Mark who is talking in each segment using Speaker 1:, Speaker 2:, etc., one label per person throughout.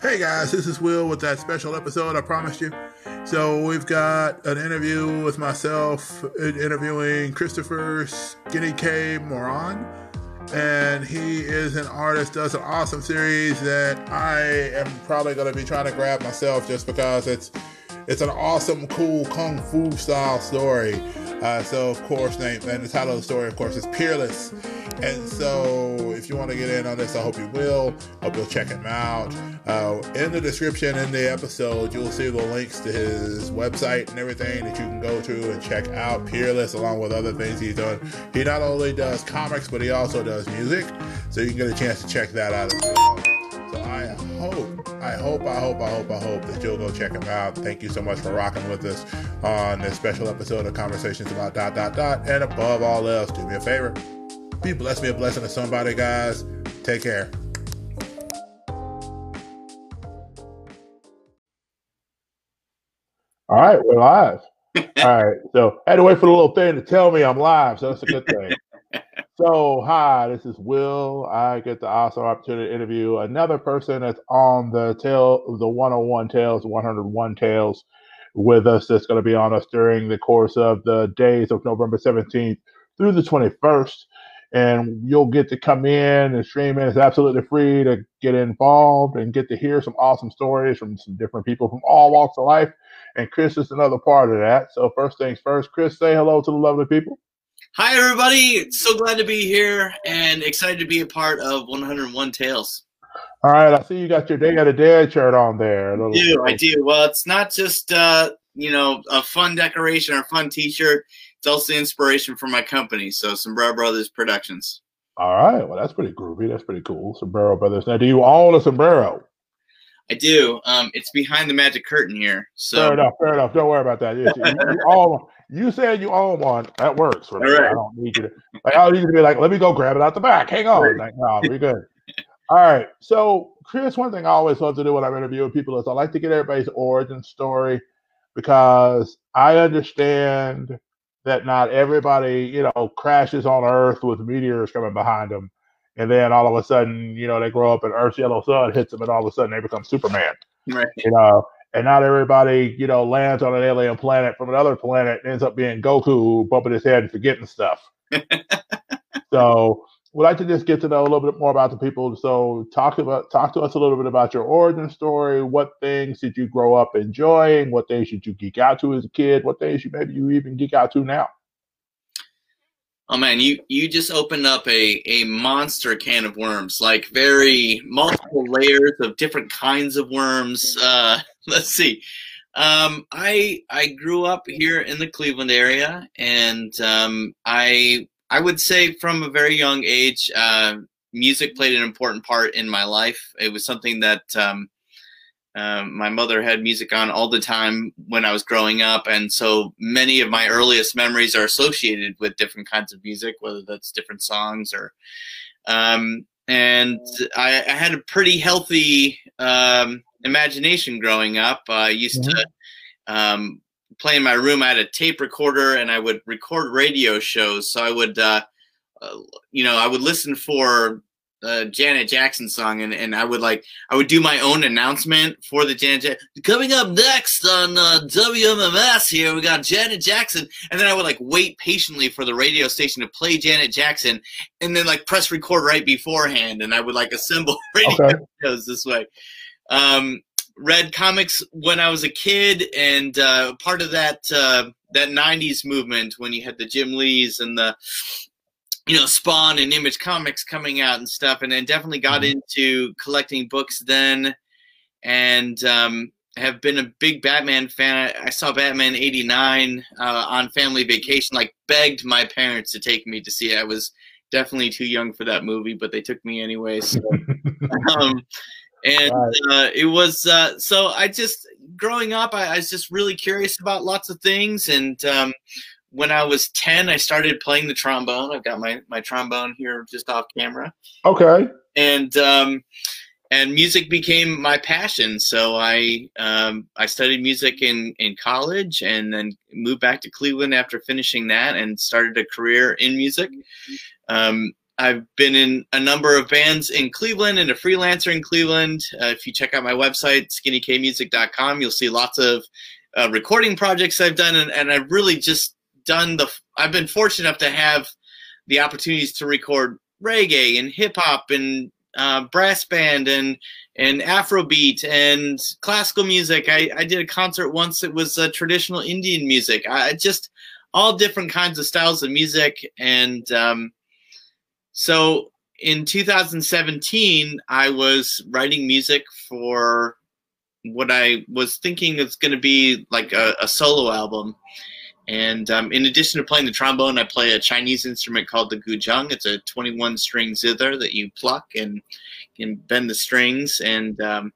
Speaker 1: Hey guys, this is Will with that special episode I promised you. So we've got an interview with myself interviewing Kristopher Skinny K Morron. And he is an artist, does an awesome series that I am probably gonna be trying to grab myself just because it's it's an awesome, cool kung fu style story. Uh, so of course, name and the title of the story, of course, is Peerless. And so, if you want to get in on this, I hope you will. I Hope you'll check him out. Uh, in the description in the episode, you'll see the links to his website and everything that you can go to and check out Peerless, along with other things he's done. He not only does comics, but he also does music. So you can get a chance to check that out as well. Hope, I hope, I hope, I hope, I hope that you'll go check him out. Thank you so much for rocking with us on this special episode of Conversations about dot dot dot. And above all else, do me a favor be blessed, be a blessing to somebody, guys. Take care. All right, we're live. All right, so I had to wait for the little thing to tell me I'm live, so that's a good thing. So, hi, this is Will. I get the awesome opportunity to interview another person that's on the tail, the 101 Tales, 101 Tales with us. That's going to be on us during the course of the days of November 17th through the 21st and you'll get to come in and stream in. It's absolutely free to get involved and get to hear some awesome stories from some different people from all walks of life. And Chris is another part of that. So first things first, Chris, say hello to the lovely people.
Speaker 2: Hi everybody! So glad to be here and excited to be a part of 101 Tales.
Speaker 1: All right, I see you got your Day of the Dead shirt on there.
Speaker 2: I do, I do. Well, it's not just uh, you know a fun decoration or fun T-shirt it's also inspiration for my company. So Sombrero Brothers Productions.
Speaker 1: All right. Well, that's pretty groovy. That's pretty cool. Sombrero Brothers. Now, do you own a sombrero?
Speaker 2: I do. Um, it's behind the magic curtain here. So
Speaker 1: fair enough. Fair enough. Don't worry about that. You, you, you, own, you said you own one. That works for me. Right. I don't need you to. Like, I don't need you to be like, let me go grab it out the back. Hang on. Like, no, we're good. All right. So, Chris, one thing I always love to do when I'm interviewing people is I like to get everybody's origin story because I understand that not everybody, you know, crashes on Earth with meteors coming behind them. And then all of a sudden, you know, they grow up and Earth's yellow sun hits them and all of a sudden they become Superman. Right. You know, and not everybody, you know, lands on an alien planet from another planet and ends up being Goku bumping his head and forgetting stuff. so we'd like to just get to know a little bit more about the people. So talk about talk to us a little bit about your origin story. What things did you grow up enjoying? What things did you geek out to as a kid? What things you maybe you even geek out to now?
Speaker 2: Oh man, you you just opened up a a monster can of worms, like very multiple layers of different kinds of worms. Uh, let's see. Um, I I grew up here in the Cleveland area, and um, I I would say from a very young age, uh, music played an important part in my life. It was something that um, uh, my mother had music on all the time when I was growing up, and so many of my earliest memories are associated with different kinds of music, whether that's different songs or. Um, and I, I, had a pretty healthy um, imagination growing up. I used mm-hmm. to um, play in my room. I had a tape recorder and I would record radio shows. So I would, uh, uh, you know, I would listen for uh, Janet Jackson song and, and I would like, I would do my own announcement for the Janet Jackson. Coming up next on uh, WMMS here, we got Janet Jackson. And then I would like wait patiently for the radio station to play Janet Jackson and then like press record right beforehand. And I would like assemble radio okay. shows this way. Um, read comics when I was a kid, and uh, part of that uh, that '90s movement when you had the Jim Lees and the you know Spawn and Image Comics coming out and stuff, and then definitely got mm-hmm. into collecting books then, and um, have been a big Batman fan. I saw Batman '89 uh, on family vacation. Like begged my parents to take me to see it. I was definitely too young for that movie, but they took me anyway. So, um, and uh, it was uh, so i just growing up I, I, was just really curious about lots of things and um, when i was 10 i started playing the trombone. I've got my, my trombone here just off camera.
Speaker 1: Okay.
Speaker 2: And um, and music became my passion. So i um, i studied music in in college and then moved back to cleveland after finishing that and started a career in music. Um, I've been in a number of bands in Cleveland and a freelancer in Cleveland. Uh, if you check out my website, skinnykmusic.com, you'll see lots of uh, recording projects I've done, and, and I've really just done the. I've been fortunate enough to have the opportunities to record reggae and hip hop and uh, brass band and and Afrobeat and classical music. I, I did a concert once. It was uh, traditional Indian music. I just all different kinds of styles of music. And um, so in 2017, I was writing music for what I was thinking is going to be like a, a solo album. And um, in addition to playing the trombone, I play a Chinese instrument called the guzheng. It's a 21 string zither that you pluck and can bend the strings. And um,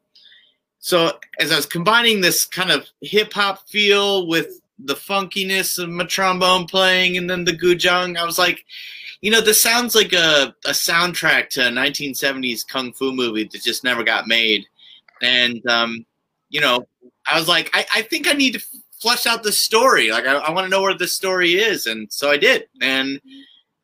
Speaker 2: so as I was combining this kind of hip hop feel with the funkiness of my trombone playing and then the guzheng, I was like, you know, this sounds like a, a soundtrack to a 1970s kung fu movie that just never got made. And, um, you know, I was like, I, I think I need to flesh out the story. Like I, I want to know where this story is, and so I did. And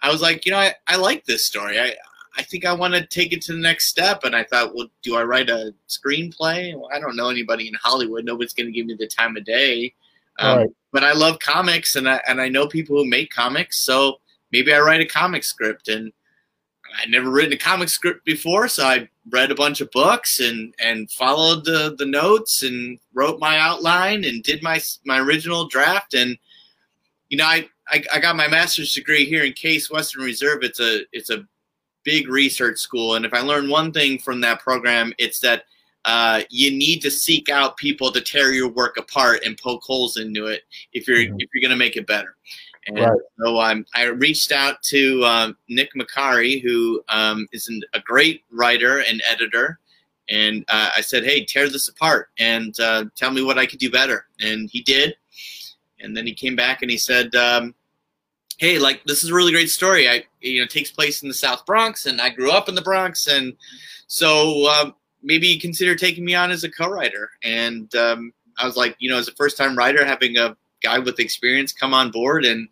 Speaker 2: I was like, you know, I, I like this story. I I think I want to take it to the next step. And I thought, well, do I write a screenplay? Well, I don't know anybody in Hollywood. Nobody's going to give me the time of day. Um, right. But I love comics, and I and I know people who make comics. So maybe I write a comic script. And I'd never written a comic script before, so I read a bunch of books and and followed the the notes and wrote my outline and did my my original draft and you know I, I I, got my master's degree here in Case Western Reserve. It's a it's a big research school, and if I learned one thing from that program, it's that uh, you need to seek out people to tear your work apart and poke holes into it if you're mm-hmm. if you're going to make it better. And right. so um, I reached out to um, Nick Macari, who um, is an, a great writer and editor. And uh, I said, hey, tear this apart and uh, tell me what I could do better. And he did. And then he came back and he said, um, hey, like, this is a really great story. I, you know, takes place in the South Bronx and I grew up in the Bronx. And so um, maybe consider taking me on as a co-writer. And um, I was like, you know, as a first time writer, having a guy with experience come on board and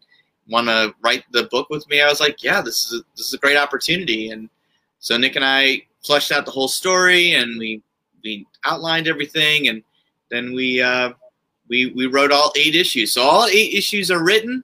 Speaker 2: want to write the book with me? I was like, yeah, this is a, this is a great opportunity. And so Nick and I fleshed out the whole story, and we we outlined everything, and then we uh, we we wrote all eight issues. So all eight issues are written,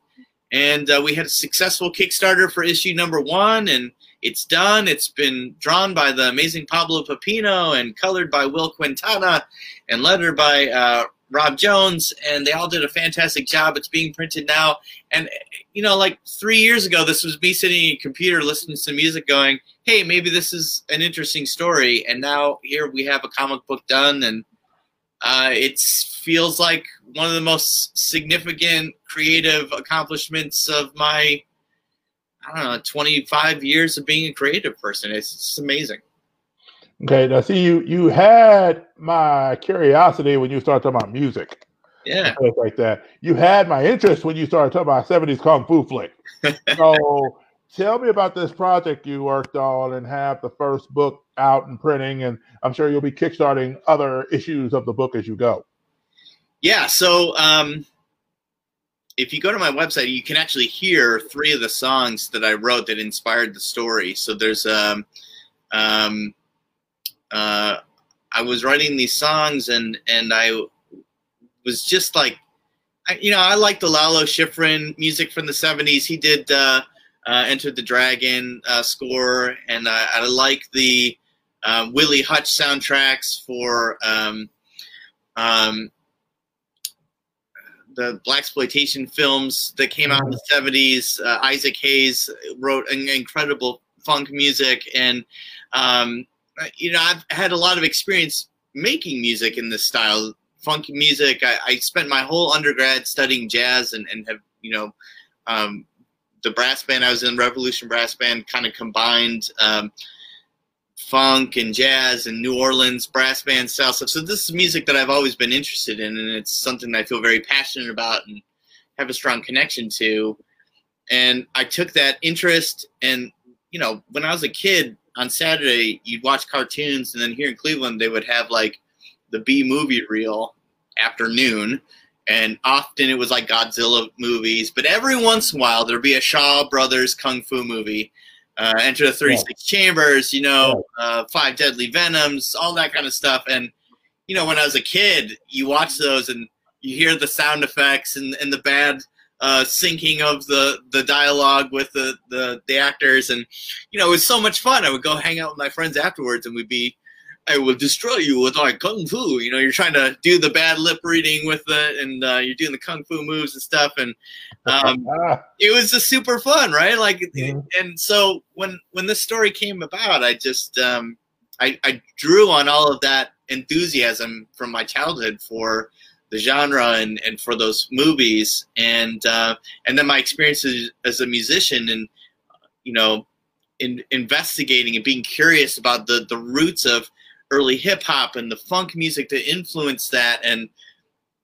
Speaker 2: and uh, we had a successful Kickstarter for issue number one, and it's done. It's been drawn by the amazing Pablo Pepino and colored by Will Quintana and lettered by uh, Rob Jones, and they all did a fantastic job. It's being printed now, and you know, like three years ago, this was me sitting in a computer listening to music, going, "Hey, maybe this is an interesting story." And now here we have a comic book done, and uh, it feels like one of the most significant creative accomplishments of my, I don't know, 25 years of being a creative person. It's, it's amazing.
Speaker 1: Okay, now see you you had my curiosity when you started talking about music.
Speaker 2: Yeah.
Speaker 1: Like that. You had my interest when you started talking about 70s Kung Fu flick. so tell me about this project you worked on and have the first book out and printing, and I'm sure you'll be kickstarting other issues of the book as you go.
Speaker 2: Yeah, so um, if you go to my website, you can actually hear three of the songs that I wrote that inspired the story. So there's um, um, uh, I was writing these songs and and I was just like, I, you know, I like the Lalo Schifrin music from the '70s. He did uh, uh, Enter the Dragon uh, score, and I, I like the uh, Willie Hutch soundtracks for um, um, the blaxploitation films that came out in the '70s. Uh, Isaac Hayes wrote an incredible funk music, and um, you know, I've had a lot of experience making music in this style, funky music. I, I spent my whole undergrad studying jazz and, and have, you know, um, the brass band I was in, Revolution Brass Band, kind of combined um, funk and jazz and New Orleans brass band style stuff. So this is music that I've always been interested in, and it's something I feel very passionate about and have a strong connection to. And I took that interest, and you know, when I was a kid, on Saturday you'd watch cartoons, and then here in Cleveland they would have like the B movie reel afternoon, and often it was like Godzilla movies, but every once in a while there'd be a Shaw Brothers kung fu movie uh, Enter the 36 Chambers, you know, uh, Five Deadly Venoms, all that kind of stuff. And, you know, when I was a kid, you watch those and you hear the sound effects and, and the bad uh, syncing of the, the dialogue with the, the, the actors. And, you know, it was so much fun. I would go hang out with my friends afterwards and we'd be, I will destroy you with my kung fu. You know, you're trying to do the bad lip reading with it, and uh, you're doing the kung fu moves and stuff, and um, it was just super fun, right? Like, mm-hmm. and so when when this story came about, I just um, I, I drew on all of that enthusiasm from my childhood for the genre and, and for those movies, and uh, and then my experiences as a musician, and you know, in investigating and being curious about the the roots of early hip hop and the funk music to influence that. And,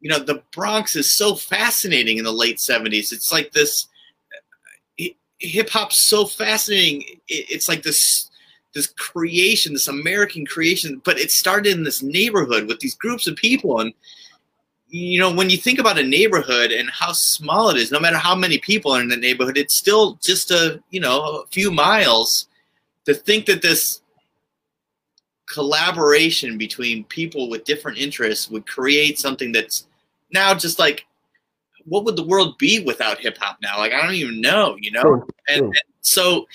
Speaker 2: you know, the Bronx is so fascinating in the late 70s. It's like this hip hop's so fascinating. It's like this this creation, this American creation, but it started in this neighborhood with these groups of people. And you know, when you think about a neighborhood and how small it is, no matter how many people are in the neighborhood, it's still just a you know a few miles. To think that this collaboration between people with different interests would create something that's now just like what would the world be without hip hop now? Like I don't even know, you know. Sure, and, and, so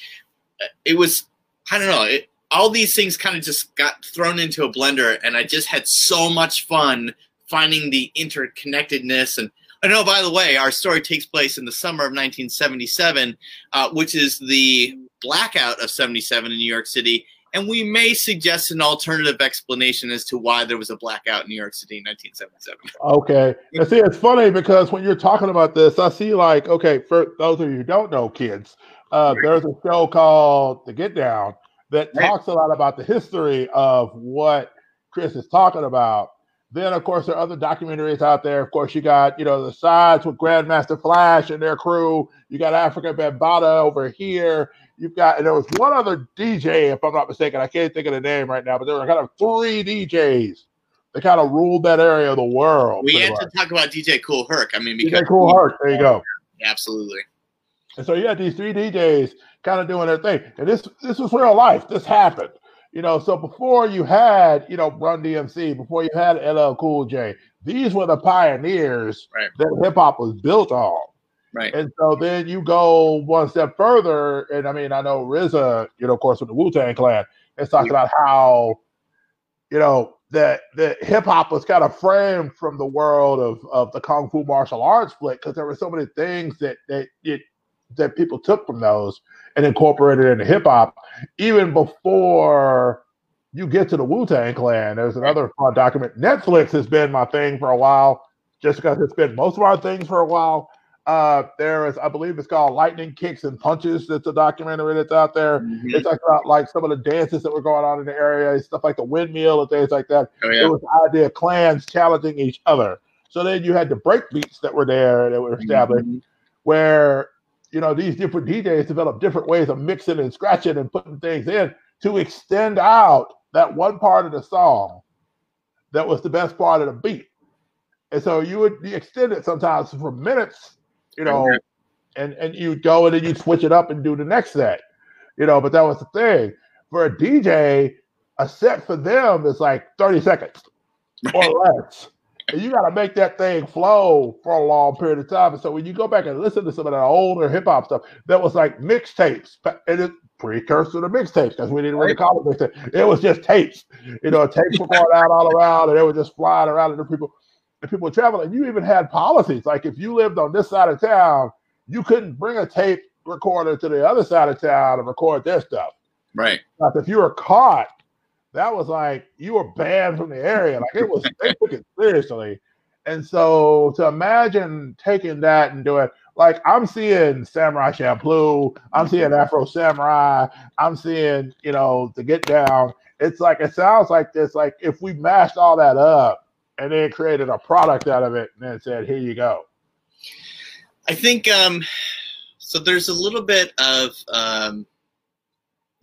Speaker 2: uh, it was I don't know. It, all these things kind of just got thrown into a blender, and I just had so much fun finding the interconnectedness. And I know, by the way, our story takes place in the summer of 1977, uh, which is the blackout of 77 in New York City and we may suggest an alternative explanation as to why there was a blackout in New York City in 1977.
Speaker 1: Okay. And see, it's funny because when you're talking about this, I see like, okay, for those of you who don't know, kids, uh, there's a show called The Get Down that talks a lot about the history of what Chris is talking about. Then, of course, there are other documentaries out there. Of course, you got, you know, the sides with Grandmaster Flash and their crew. You got Afrika Bambaataa over here. You've got, and there was one other DJ, if I'm not mistaken. I can't think of the name right now, but there were kind of three DJs that kind of ruled that area of the world.
Speaker 2: We had much. to talk about DJ Kool Herc. I mean,
Speaker 1: because DJ Kool Herc, there you go.
Speaker 2: Absolutely.
Speaker 1: And so you had these three DJs kind of doing their thing. And this this was real life. This happened. You know, so before you had, you know, Run DMC, before you had LL Cool J, these were the pioneers right. that hip hop was built on.
Speaker 2: Right.
Speaker 1: And so then you go one step further, and I mean, I know RZA, you know, of course, with the Wu Tang Clan, is talking about how, you know, that the hip hop was kind of framed from the world of, of the kung fu martial arts flick because there were so many things that that it that people took from those and incorporated into hip hop, even before you get to the Wu Tang Clan. There's another fun document. Netflix has been my thing for a while, just because it's been most of our things for a while. Uh, there is, I believe it's called Lightning Kicks and Punches. That's a documentary that's out there. Mm-hmm. It's talks about like some of the dances that were going on in the area, stuff like the windmill and things like that. Oh, yeah. It was the idea of clans challenging each other. So then you had the break beats that were there that were established, mm-hmm. where you know these different DJs develop different ways of mixing and scratching and putting things in to extend out that one part of the song that was the best part of the beat. And so you would extend it sometimes for minutes you know, and and you'd go and then you'd switch it up and do the next set, you know. But that was the thing for a DJ. A set for them is like thirty seconds or less. And you got to make that thing flow for a long period of time. And so when you go back and listen to some of that older hip hop stuff, that was like mixtapes. And it's precursor to mixtapes because we didn't really call it mixtape. It was just tapes. You know, tapes were going out all around and they were just flying around and the people and people travel. And you even had policies like if you lived on this side of town, you couldn't bring a tape recorder to the other side of town and record their stuff.
Speaker 2: Right.
Speaker 1: Like if you were caught, that was like you were banned from the area. Like it was, they took it seriously. And so to imagine taking that and doing like I'm seeing Samurai Champloo, I'm seeing Afro Samurai, I'm seeing, you know, the get down. It's like it sounds like this, like if we mashed all that up and then created a product out of it and then said, "Here you go."
Speaker 2: I think um, so. There's a little bit of um,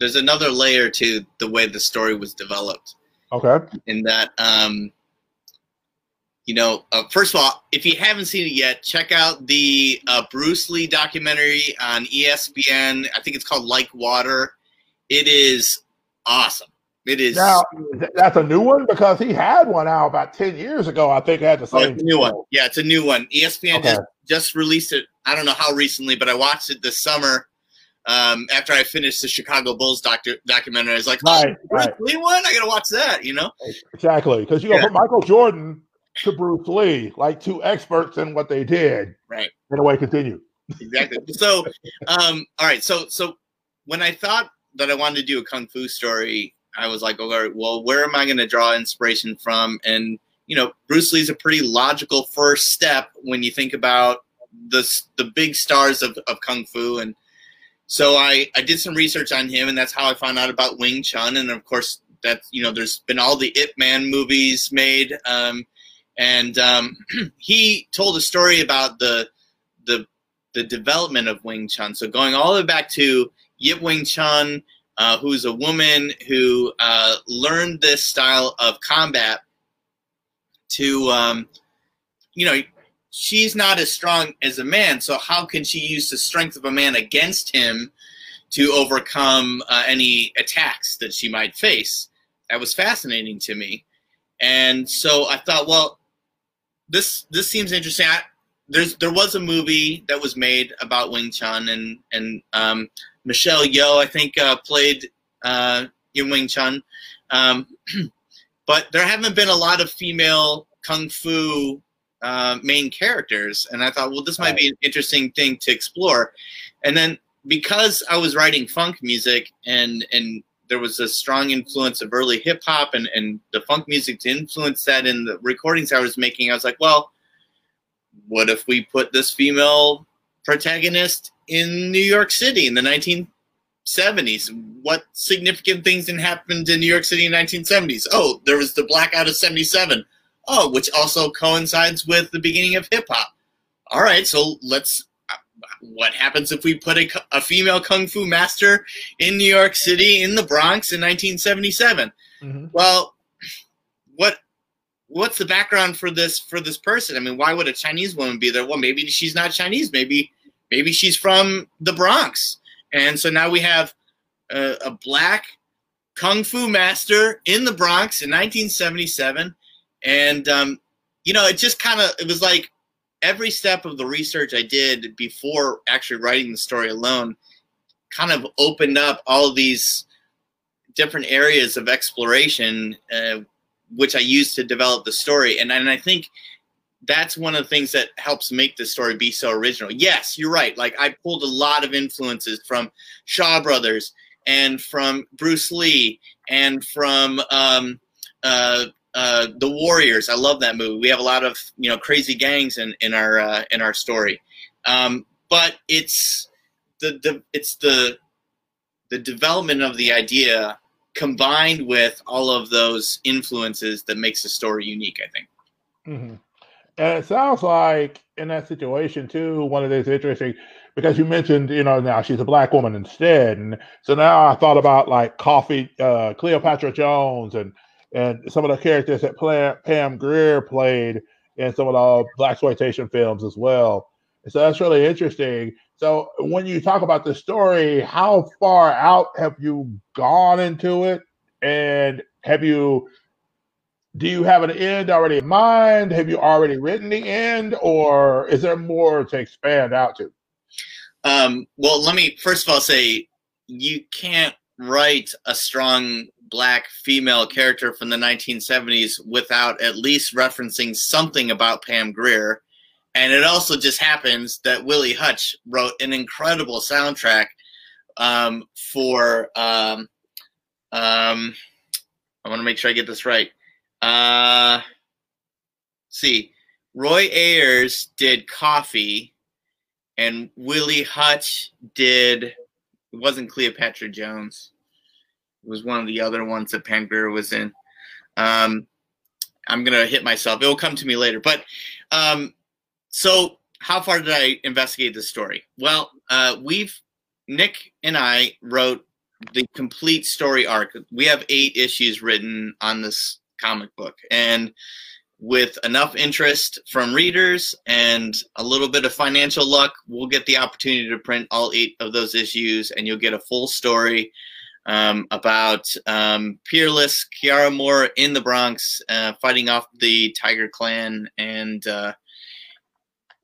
Speaker 2: there's another layer to the way the story was developed.
Speaker 1: Okay.
Speaker 2: In that, um, you know, uh, first of all, if you haven't seen it yet, check out the uh, Bruce Lee documentary on ESPN. I think it's called Like Water. It is awesome. It is
Speaker 1: now that's a new one because he had one out about ten years ago. I think it had the
Speaker 2: oh,
Speaker 1: same
Speaker 2: new one. Yeah, it's a new one. ESPN
Speaker 1: Okay.
Speaker 2: just just released it. I don't know how recently, but I watched it this summer. Um, after I finished the Chicago Bulls doctor documentary, I was like,
Speaker 1: Right,
Speaker 2: "Oh, Bruce
Speaker 1: right.
Speaker 2: Lee one! I gotta watch that." You know?
Speaker 1: exactly because you go
Speaker 2: Yeah.
Speaker 1: from Michael Jordan to Bruce Lee, like two experts in what they did.
Speaker 2: Right.
Speaker 1: And away continue.
Speaker 2: exactly. So, um, all right. So, so when I thought that I wanted to do a kung fu story, I was like, all right, well, where am I going to draw inspiration from? And you know, Bruce Lee's a pretty logical first step when you think about the the big stars of, of kung fu. And so I I did some research on him, and that's how I found out about Wing Chun. And of course, that you know, there's been all the Ip Man movies made. Um, and um, he told a story about the the the development of Wing Chun. So going all the way back to Yip Wing Chun, uh, who's a woman who uh, learned this style of combat to, um, you know, she's not as strong as a man. So how can she use the strength of a man against him to overcome uh, any attacks that she might face? That was fascinating to me. And so I thought, well, this this seems interesting. I, there's there was a movie that was made about Wing Chun and and um, Michelle Yeoh I think uh, played uh, in Wing Chun, um, but there haven't been a lot of female kung fu uh, main characters, and I thought, well, this might be an interesting thing to explore. And then because I was writing funk music and and there was a strong influence of early hip hop and, and the funk music to influence that in the recordings I was making, I was like, well, what if we put this female protagonist in New York City in the 1970s? What significant things had happened in New York City in the 1970s? Oh, there was the blackout of 77. Oh, which also coincides with the beginning of hip hop. All right, so let's. What happens if we put a, a female kung fu master in New York City in the Bronx in 1977? Mm-hmm. Well, what what's the background for this for this person? I mean, why would a Chinese woman be there? Well, maybe she's not Chinese. Maybe maybe she's from the Bronx, and so now we have a, a black kung fu master in the Bronx in 1977, and um, you know, it just kind of it was like every step of the research I did before actually writing the story alone kind of opened up all these different areas of exploration uh, which I used to develop the story. And, and I think that's one of the things that helps make the story be so original. Yes, you're right. Like I pulled a lot of influences from Shaw Brothers and from Bruce Lee and from um, uh, uh, the Warriors. I love that movie. We have a lot of you know crazy gangs in in our uh, in our story, um, but it's the, the it's the the development of the idea combined with all of those influences that makes the story unique. I think.
Speaker 1: hmm And it sounds like in that situation too, one of those interesting because you mentioned, you know, now she's a black woman instead, and so now I thought about like Coffy, uh, Cleopatra Jones, and and some of the characters that Pam Grier played in some of the blaxploitation films as well. So that's really interesting. So when you talk about the story, how far out have you gone into it, and have you do you have an end already in mind? Have you already written the end, or is there more to expand out to?
Speaker 2: Um, well, let me first of all say you can't write a strong black female character from the 1970s without at least referencing something about Pam Grier. And it also just happens that Willie Hutch wrote an incredible soundtrack um, for. Um, um, I want to make sure I get this right. Uh, see, Roy Ayers did Coffy, and Willie Hutch did. It wasn't Cleopatra Jones. It was one of the other ones that Pam was in. Um, I'm gonna hit myself. It will come to me later. But um, so, how far did I investigate this story? Well, uh, we've Nick and I wrote the complete story arc. We have eight issues written on this comic book, and with enough interest from readers and a little bit of financial luck, we'll get the opportunity to print all eight of those issues, and you'll get a full story um, about um, Peerless Kiara Moore in the Bronx uh, fighting off the Tiger Clan. And uh,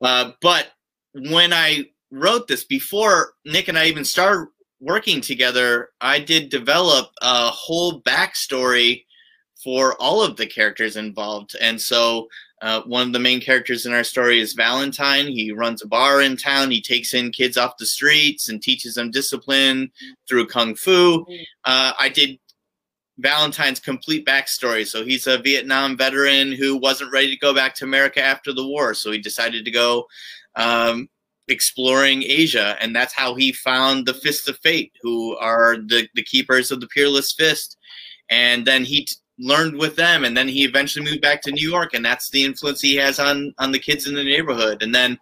Speaker 2: uh, but when I wrote this before Nick and I even started working together, I did develop a whole backstory for all of the characters involved. And so uh, one of the main characters in our story is Valentine. He runs a bar in town. He takes in kids off the streets and teaches them discipline through kung fu. Uh, I did Valentine's complete backstory. So he's a Vietnam veteran who wasn't ready to go back to America after the war. So he decided to go um, exploring Asia. And that's how he found the Fists of Fate, who are the, the keepers of the Peerless Fist. And then he t- learned with them and then he eventually moved back to new york and that's the influence he has on on the kids in the neighborhood. And then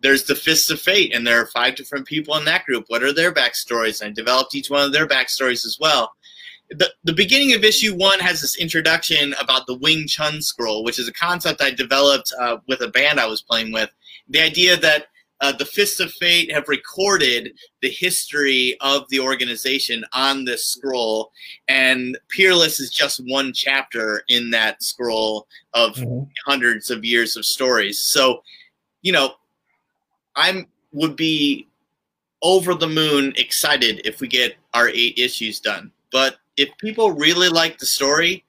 Speaker 2: there's the fists of fate and there are five different people in that group. What are their backstories? And i developed each one of their backstories as well. The, the beginning of issue one has this introduction about the wing chun scroll which is a concept i developed uh, with a band i was playing with. The idea that uh, the Fists of Fate have recorded the history of the organization on this scroll, and Peerless is just one chapter in that scroll of mm-hmm. hundreds of years of stories. So, you know, I'm would be over the moon excited if we get our eight issues done. But if people really like the story,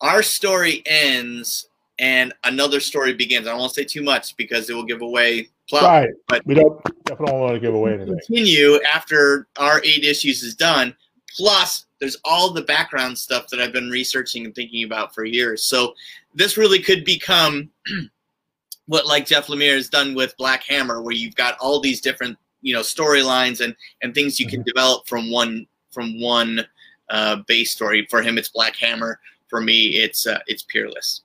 Speaker 2: our story ends and another story begins. I won't say too much because it will give away
Speaker 1: Right. But we don't definitely want to give away anything.
Speaker 2: Continue after our eight issues is done. Plus, there's all the background stuff that I've been researching and thinking about for years. So this really could become what like Jeff Lemire has done with Black Hammer, where you've got all these different you know storylines and and things you mm-hmm. can develop from one from one uh, base story. For him, it's Black Hammer. For me, it's uh, it's Peerless.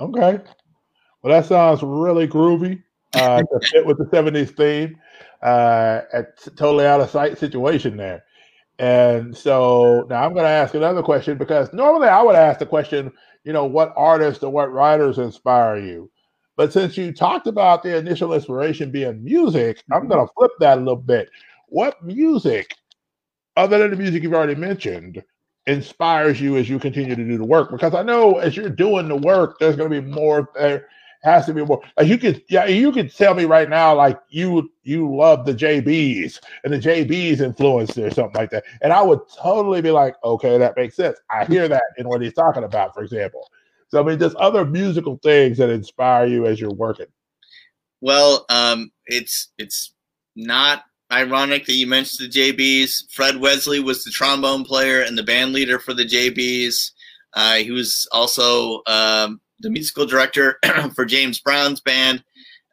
Speaker 1: Okay. Well, that sounds really groovy uh, to fit with the 70s theme. Uh, totally out of sight situation there. And so now I'm going to ask another question because normally I would ask the question, you know, what artists or what writers inspire you? But since you talked about the initial inspiration being music, I'm going to flip that a little bit. What music, other than the music you've already mentioned, inspires you as you continue to do the work? Because I know as you're doing the work, there's going to be more there has to be more. Like you could, yeah, you could tell me right now, like you you love the JBs and the JBs influenced or something like that, and I would totally be like, okay, that makes sense. I hear that in what he's talking about, for example. So I mean, just other musical things that inspire you as you're working.
Speaker 2: Well, um, it's it's not ironic that you mentioned the JBs. Fred Wesley was the trombone player and the band leader for the JBs. Uh, he was also um, the musical director for James Brown's band.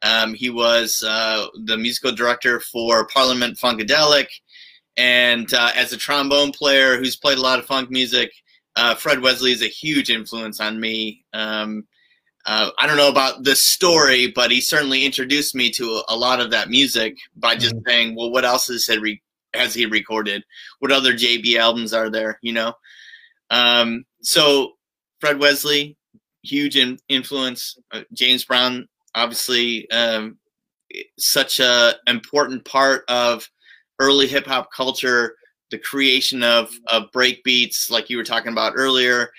Speaker 2: Um, he was uh, the musical director for Parliament Funkadelic. And uh, as a trombone player who's played a lot of funk music, uh, Fred Wesley is a huge influence on me. Um, uh, I don't know about the story, but he certainly introduced me to a, a lot of that music by just mm-hmm. saying, well, what else has, re- has he recorded? What other JB albums are there, you know? Um, so Fred Wesley, huge in, influence. Uh, James Brown, obviously, um, such a important part of early hip hop culture. The creation of of break beats, like you were talking about earlier.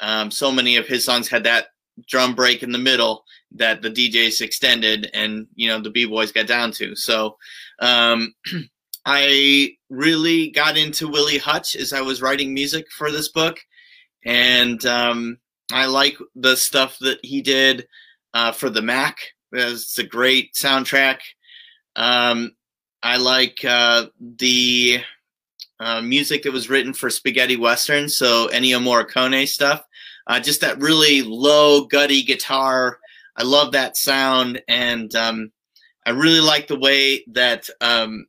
Speaker 2: Um, so many of his songs had that drum break in the middle that the DJs extended, and you know the b boys got down to. So. Um, I really got into Willie Hutch as I was writing music for this book, and um, I like the stuff that he did uh, for the Mack. It's a great soundtrack. Um, I like uh, the uh, music that was written for Spaghetti Western, so Ennio Morricone stuff. Uh, just that really low, gutty guitar. I love that sound, and um, I really like the way that um,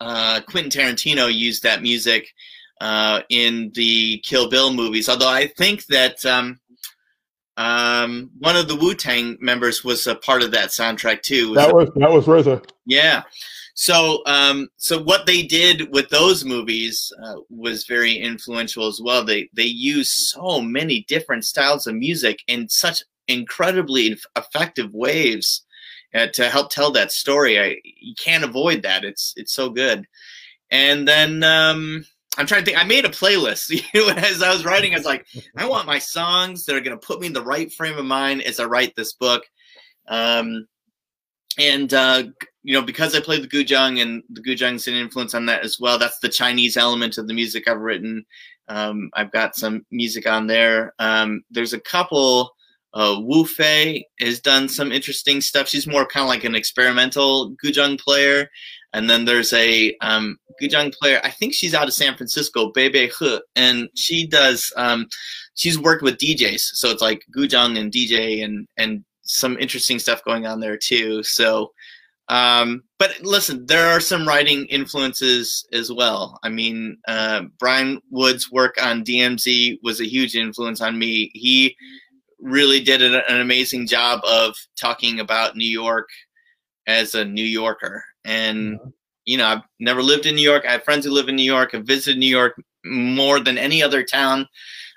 Speaker 2: uh, Quentin Tarantino used that music uh, in the Kill Bill movies. Although I think that um, one of the Wu Tang members was a part of that soundtrack too.
Speaker 1: Was that was that was RZA.
Speaker 2: Yeah. So, um, so what they did with those movies uh, was very influential as well. They they use so many different styles of music in such incredibly effective waves uh, to help tell that story. I you can't avoid that. It's it's so good. And then um, I'm trying to think. I made a playlist. You know, as I was writing, I was like, I want my songs that are going to put me in the right frame of mind as I write this book. Um, and uh, you know, because I play the guzheng and the guzheng's an influence on that as well. That's the Chinese element of the music I've written. Um, I've got some music on there. Um, there's a couple. Uh, Wu Fei has done some interesting stuff. She's more kind of like an experimental guzheng player. And then there's a um, guzheng player. I think she's out of San Francisco, Bei Bei He, and she does. Um, she's worked with DJs, so it's like guzheng and DJ and and some interesting stuff going on there too. So, um, but listen, there are some writing influences as well. I mean, uh, Brian Wood's work on DMZ was a huge influence on me. He really did an, an amazing job of talking about New York as a New Yorker. And, you know, I've never lived in New York. I have friends who live in New York. I've visited New York more than any other town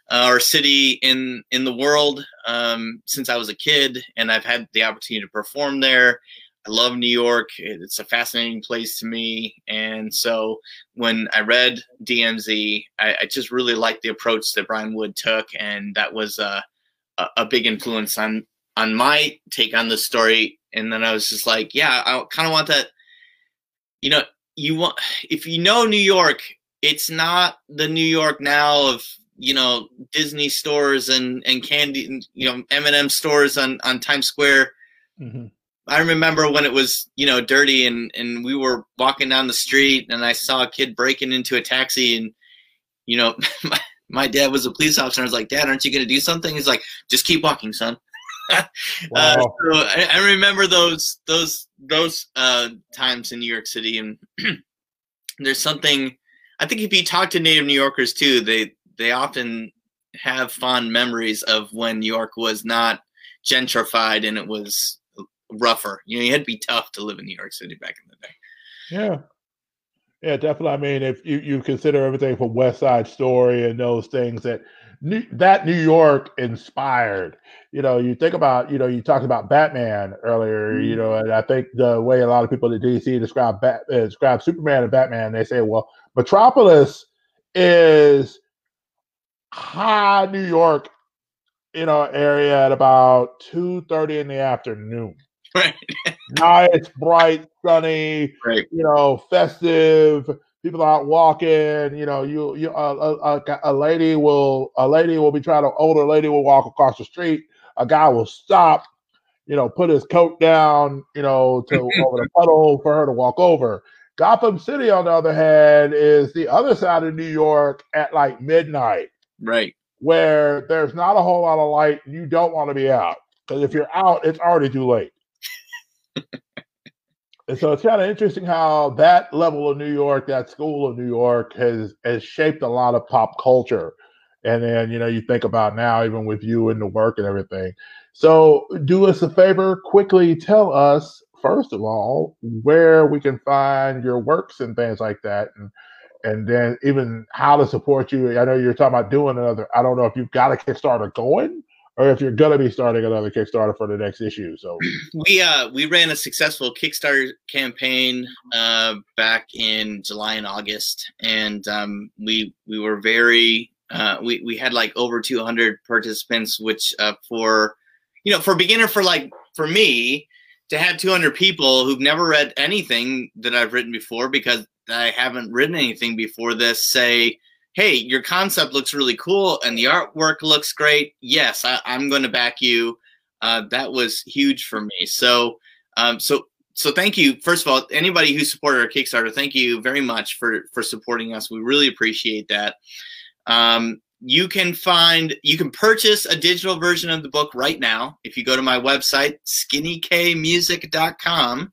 Speaker 2: uh, or city in in the world um, since I was a kid, and I've had the opportunity to perform there. I love New York. It's a fascinating place to me. And so when I read DMZ, I, I just really liked the approach that Brian Wood took. And that was a, a big influence on, on my take on the story. And then I was just like, yeah, I kind of want that. You know, you want, if you know New York, it's not the New York now of you know Disney stores and and candy you know M&M stores on on Times Square. Mm-hmm. I remember when it was you know dirty and and we were walking down the street and I saw a kid breaking into a taxi and you know my, my dad was a police officer. I was like, Dad, aren't you going to do something? He's like, just keep walking, son. Uh, wow. uh, so I, I, remember those those those uh, times in New York City, and there's something. I think if you talk to native New Yorkers too, they they often have fond memories of when New York was not gentrified and it was rougher. You know, you had to be tough to live in New York City back in the day.
Speaker 1: Yeah. Yeah, definitely. I mean, if you, you consider everything from West Side Story and those things that New, that New York inspired, you know, you think about, you know, you talked about Batman earlier, mm-hmm. you know, and I think the way a lot of people at DC describe Bat, uh, describe Superman and Batman, they say, well, Metropolis is high New York, you know, area at about two thirty in the afternoon. Right. nice, bright, sunny, right. you know, festive. People are out walking. You know, you you uh, a, a, a lady will a lady will be trying to older lady will walk across the street. A guy will stop, you know, put his coat down, you know, to over the puddle for her to walk over. Gotham City, on the other hand, is the other side of New York at like midnight.
Speaker 2: Right.
Speaker 1: Where there's not a whole lot of light, you don't want to be out because if you're out, it's already too late. and so it's kind of interesting how that level of New York, that school of New York, has has shaped a lot of pop culture. And then you know you think about now, even with you and the work and everything. So do us a favor, quickly tell us first of all where we can find your works and things like that, and and then even how to support you. I know you're talking about doing another. I don't know if you've got a Kickstarter going or if you're gonna be starting another Kickstarter for the next issue. So
Speaker 2: we uh we ran a successful Kickstarter campaign uh back in July and August, and um, we we were very uh we we had like over 200 participants, which uh for you know for beginner for like for me to have 200 people who've never read anything that I've written before because I haven't written anything before this say, hey, your concept looks really cool and the artwork looks great. Yes, I, am going to back you. Uh, that was huge for me. So, um, so, so thank you. First of all, anybody who supported our Kickstarter, thank you very much for for supporting us. We really appreciate that. Um, you can find you can purchase a digital version of the book right now if you go to my website skinnykmusic.com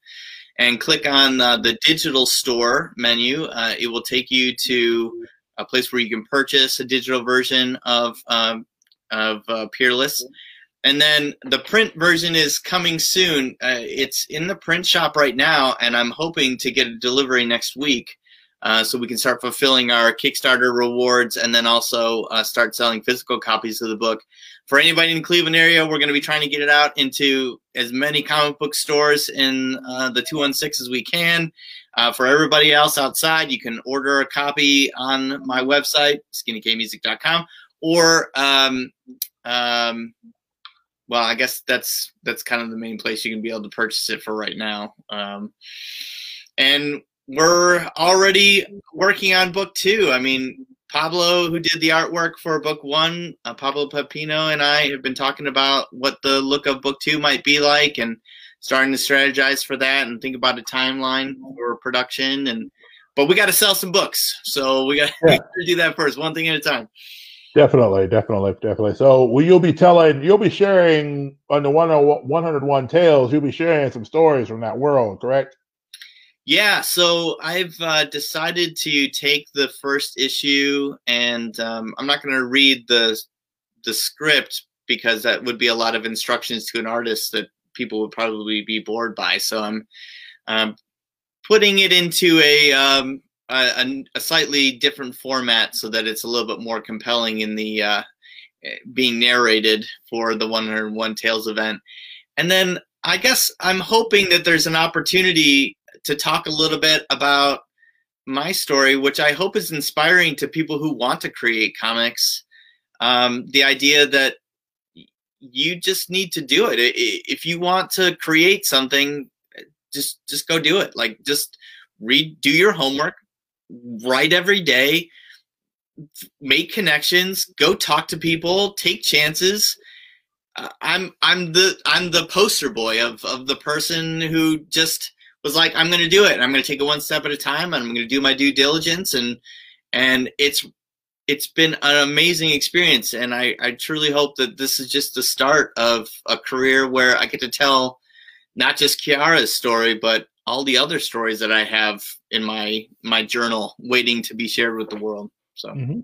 Speaker 2: and click on uh, the digital store menu. Uh, it will take you to a place where you can purchase a digital version of um, of uh, Peerless. And then the print version is coming soon. Uh, it's in the print shop right now, and I'm hoping to get a delivery next week. Uh, so we can start fulfilling our Kickstarter rewards and then also uh, start selling physical copies of the book for anybody in the Cleveland area, we're going to be trying to get it out into as many comic book stores in uh, the 216 as we can. Uh, for everybody else outside, you can order a copy on my website, skinnykmusic.com, or um, um, well, I guess that's that's kind of the main place you can be able to purchase it for right now. Um, and we're already working on book two. I mean, Pablo, who did the artwork for book one, uh, Pablo Pepino, and I have been talking about what the look of book two might be like, and starting to strategize for that and think about a timeline for production. And but we got to sell some books, so we got yeah. to do that first, one thing at a time.
Speaker 1: Definitely, definitely, definitely. So, will you'll be telling, you'll be sharing on the 101 Tales, you'll be sharing some stories from that world, correct?
Speaker 2: Yeah, so I've uh, decided to take the first issue, and um, I'm not going to read the the script because that would be a lot of instructions to an artist that people would probably be bored by. So I'm um, putting it into a, um, a, a slightly different format so that it's a little bit more compelling in the uh, being narrated for the 101 Tales event, and then I guess I'm hoping that there's an opportunity to talk a little bit about my story, which I hope is inspiring to people who want to create comics. Um, the idea that you just need to do it. If you want to create something, just just go do it. Like just read, do your homework, write every day, make connections, go talk to people, take chances. Uh, I'm I'm the I'm the poster boy of of the person who just was like, I'm going to do it. I'm going to take it one step at a time. and I'm going to do my due diligence, and and it's it's been an amazing experience. And I I truly hope that this is just the start of a career where I get to tell not just Kiara's story, but all the other stories that I have in my my journal, waiting to be shared with the world. So. Mm-hmm.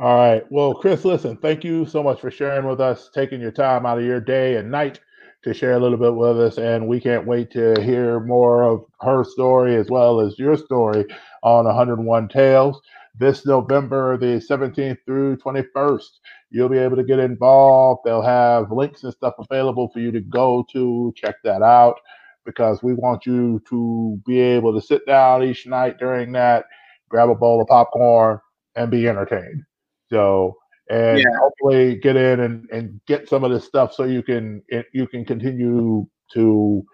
Speaker 1: All right. Well, Chris, listen, thank you so much for sharing with us, taking your time out of your day and night to share a little bit with us. And we can't wait to hear more of her story as well as your story on 101 Tales this November, the 17th through 21st. You'll be able to get involved. They'll have links and stuff available for you to go to check that out because we want you to be able to sit down each night during that, grab a bowl of popcorn, and be entertained. So and yeah. hopefully get in and, and get some of this stuff so you can it, you can continue to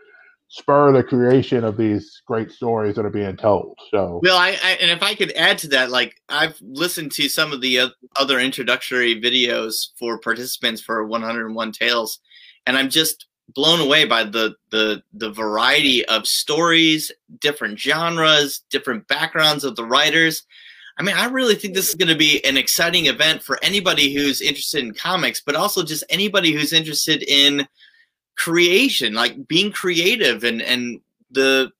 Speaker 1: spur the creation of these great stories that are being told. So,
Speaker 2: well, I, I, and if I could add to that, like I've listened to some of the other introductory videos for participants for 101 Tales, and I'm just blown away by the the the variety of stories, different genres, different backgrounds of the writers. I mean, I really think this is going to be an exciting event for anybody who's interested in comics, but also just anybody who's interested in creation, like being creative and and the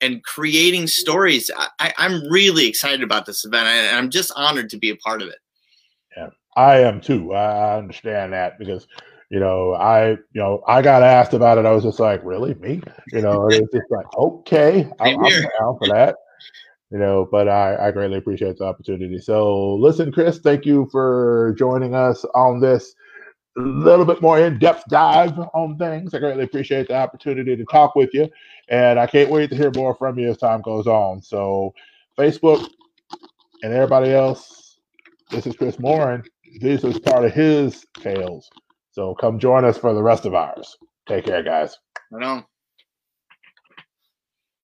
Speaker 2: and creating stories. I, I'm really excited about this event, and I'm just honored to be a part of it.
Speaker 1: Yeah, I am too. I understand that because you know, I, you know, I got asked about it. I was just like, really, me? You know, it's just like, okay, I'm, I'm down for that you know, but I, I greatly appreciate the opportunity. So, listen, Chris, thank you for joining us on this little bit more in depth dive on things. I greatly appreciate the opportunity to talk with you, and I can't wait to hear more from you as time goes on. So, Facebook and everybody else, this is Chris Morron. This is part of his tales. So, come join us for the rest of ours. Take care, guys.
Speaker 2: Right on.